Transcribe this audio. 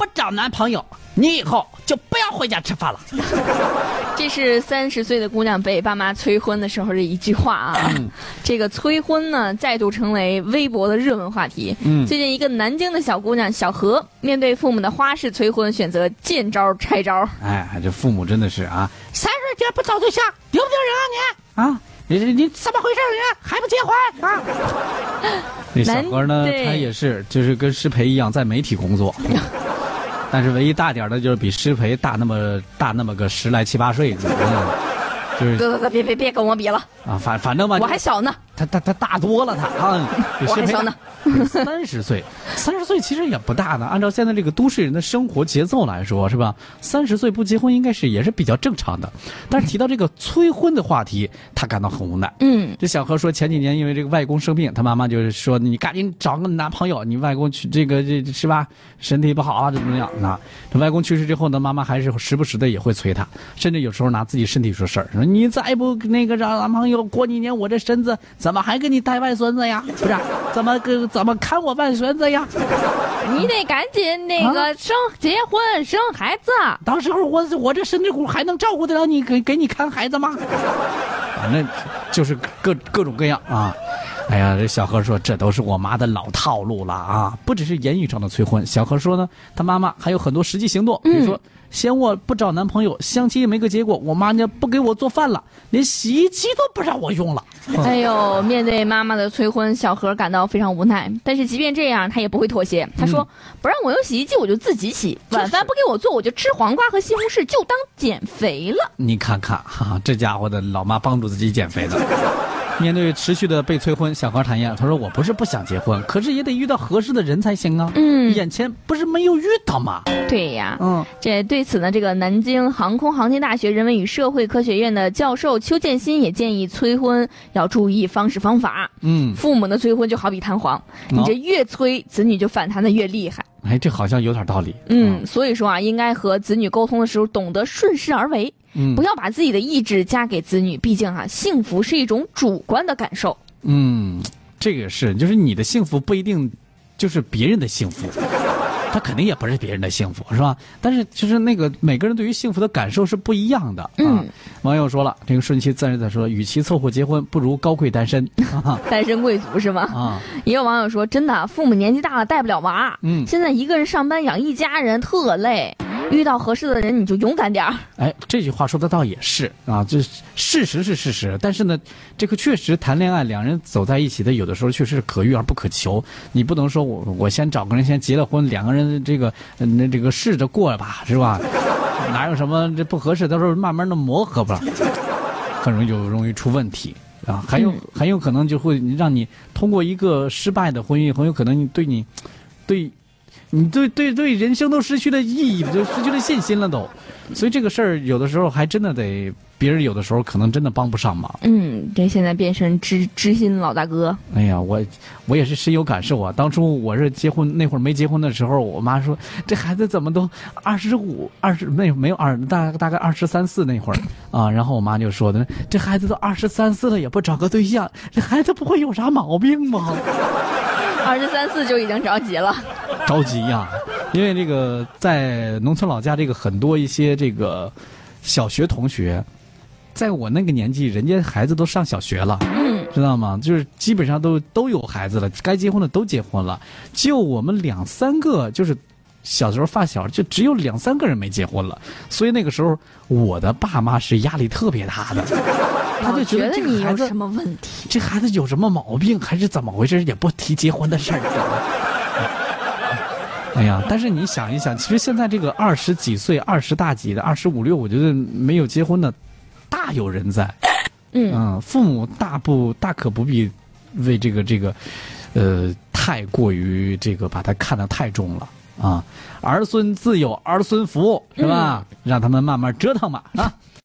不找男朋友，你以后就不要回家吃饭了。这是三十岁的姑娘被爸妈催婚的时候的一句话啊。这个催婚呢，再度成为微博的热门话题。嗯最近一个南京的小姑娘小何，面对父母的花式催婚，选择见招拆招。哎，这父母真的是啊，三十岁不找对象，丢不丢人啊你？啊，你你你怎么回事你还不结婚啊？那小何呢，他也是就是跟施培一样在媒体工作，但是唯一大点儿的就是比师培大那么大那么个十来七八岁，嗯，就是得得得，别别别跟我比了，啊，反反正吧，我还小呢。他他他大多了他啊，我还小呢三十岁，三十岁其实也不大呢。按照现在这个都市人的生活节奏来说，是吧？三十岁不结婚应该是也是比较正常的。但是提到这个催婚的话题，他感到很无奈。嗯，这小何说，前几年因为这个外公生病，他妈妈就是说你赶紧找个男朋友，你外公去这个这是吧？身体不好啊，怎么怎么样？那这外公去世之后呢，妈妈还是时不时的也会催他，甚至有时候拿自己身体说事儿，说你再不那个找男朋友，过几年我这身子怎么还给你带外孙子呀？不是，怎么跟怎么看我外孙子呀？你得赶紧那个生结婚生孩子。到时候我我这身体骨还能照顾得了你给给你看孩子吗？反正就是各各种各样啊。哎呀，这小何说这都是我妈的老套路了啊！不只是言语上的催婚，小何说呢，他妈妈还有很多实际行动，比如说嫌我不找男朋友，相亲也没个结果，我妈呢不给我做饭了，连洗衣机都不让我用了。哎呦，面对妈妈的催婚，小何感到非常无奈。但是即便这样，他也不会妥协。他说：“不让我用洗衣机，我就自己洗；晚饭不给我做，我就吃黄瓜和西红柿，就当减肥了。你看看，哈、哈，这家伙的老妈帮助自己减肥的。面对持续的被催婚，小何坦言，他说：“我不是不想结婚，可是也得遇到合适的人才行啊。嗯眼前不是没有遇到吗？对呀，嗯，这对此呢，这个南京航空航天大学人文与社会科学院的教授邱建新也建议催婚要注意方式方法。嗯，父母的催婚就好比弹簧，你这越催，子女就反弹的越厉害。哎，这好像有点道理。嗯，所以说啊，应该和子女沟通的时候懂得顺势而为，嗯不要把自己的意志加给子女。毕竟啊，幸福是一种主观的感受。嗯，这个是，就是你的幸福不一定就是别人的幸福，他肯定也不是别人的幸福，是吧？但是就是那个每个人对于幸福的感受是不一样的啊。嗯网友说了，这个顺其自然的说，与其凑合结婚，不如高贵单身啊 单身贵族是吗？啊！也有网友说，真的，父母年纪大了带不了娃，嗯现在一个人上班养一家人特累，遇到合适的人你就勇敢点儿。哎，这句话说的倒也是啊，这事实是事实，但是呢，这个确实谈恋爱，两人走在一起的，有的时候确实是可遇而不可求。你不能说我我先找个人先结了婚，两个人这个呃那这个试着过吧，是吧？哪有什么这不合适，到时候慢慢的磨合吧，很容易就容易出问题啊，还有很有可能就会让你通过一个失败的婚姻，很有可能你对你对。你对对对人生都失去了意义，就失去了信心了都，所以这个事儿有的时候还真的得别人有的时候可能真的帮不上忙。嗯，这现在变成知知心老大哥。哎呀，我我也是深有感受啊！当初我是结婚那会儿没结婚的时候，我妈说这孩子怎么都二十五、二十没有没有二大大概二十三四那会儿啊，然后我妈就说的这孩子都二十三四了也不找个对象，这孩子不会有啥毛病吗？二十三四就已经着急了。着急呀，因为这个在农村老家，这个很多一些这个小学同学，在我那个年纪，人家孩子都上小学了，嗯，知道吗？就是基本上都都有孩子了，该结婚的都结婚了，就我们两三个，就是小时候发小，就只有两三个人没结婚了，所以那个时候我的爸妈是压力特别大的，他就我觉觉得得你这个孩子有什么问题？这孩子有什么毛病，还是怎么回事？也不提结婚的事儿。哎呀，但是你想一想，其实现在这个二十几岁、二十大几的、二十五六，我觉得没有结婚的大有人在。嗯，嗯，父母大不大可不必为这个这个，呃，太过于这个把他看得太重了啊。儿孙自有儿孙福，是吧？让他们慢慢折腾吧啊。